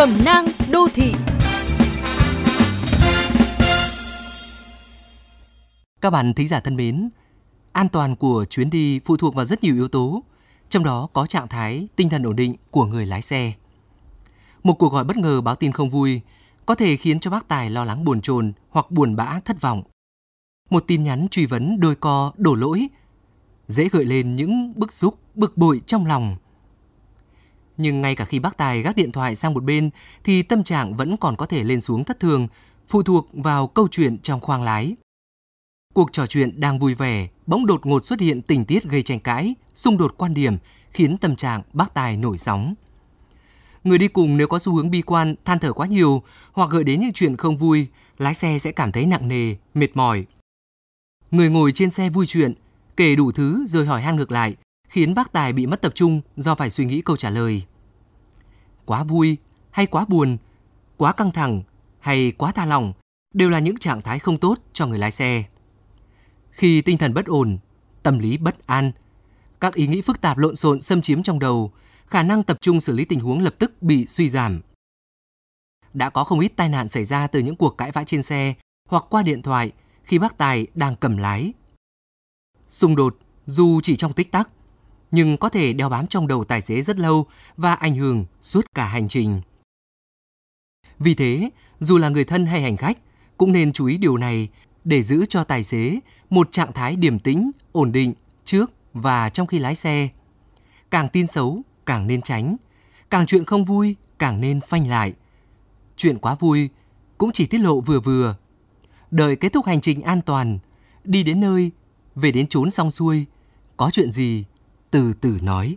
Cẩm nang đô thị Các bạn thính giả thân mến, an toàn của chuyến đi phụ thuộc vào rất nhiều yếu tố, trong đó có trạng thái tinh thần ổn định của người lái xe. Một cuộc gọi bất ngờ báo tin không vui có thể khiến cho bác Tài lo lắng buồn chồn hoặc buồn bã thất vọng. Một tin nhắn truy vấn đôi co đổ lỗi dễ gợi lên những bức xúc, bực bội trong lòng. Nhưng ngay cả khi bác Tài gác điện thoại sang một bên thì tâm trạng vẫn còn có thể lên xuống thất thường, phụ thuộc vào câu chuyện trong khoang lái. Cuộc trò chuyện đang vui vẻ, bỗng đột ngột xuất hiện tình tiết gây tranh cãi, xung đột quan điểm, khiến tâm trạng bác Tài nổi sóng. Người đi cùng nếu có xu hướng bi quan, than thở quá nhiều hoặc gợi đến những chuyện không vui, lái xe sẽ cảm thấy nặng nề, mệt mỏi. Người ngồi trên xe vui chuyện, kể đủ thứ rồi hỏi han ngược lại, khiến bác Tài bị mất tập trung do phải suy nghĩ câu trả lời. Quá vui hay quá buồn, quá căng thẳng hay quá tha lòng đều là những trạng thái không tốt cho người lái xe. Khi tinh thần bất ổn, tâm lý bất an, các ý nghĩ phức tạp lộn xộn xâm chiếm trong đầu, khả năng tập trung xử lý tình huống lập tức bị suy giảm. Đã có không ít tai nạn xảy ra từ những cuộc cãi vã trên xe hoặc qua điện thoại khi bác Tài đang cầm lái. Xung đột dù chỉ trong tích tắc, nhưng có thể đeo bám trong đầu tài xế rất lâu và ảnh hưởng suốt cả hành trình. Vì thế, dù là người thân hay hành khách, cũng nên chú ý điều này để giữ cho tài xế một trạng thái điềm tĩnh, ổn định trước và trong khi lái xe. Càng tin xấu, càng nên tránh. Càng chuyện không vui, càng nên phanh lại. Chuyện quá vui cũng chỉ tiết lộ vừa vừa. Đợi kết thúc hành trình an toàn, đi đến nơi, về đến chốn xong xuôi, có chuyện gì từ từ nói.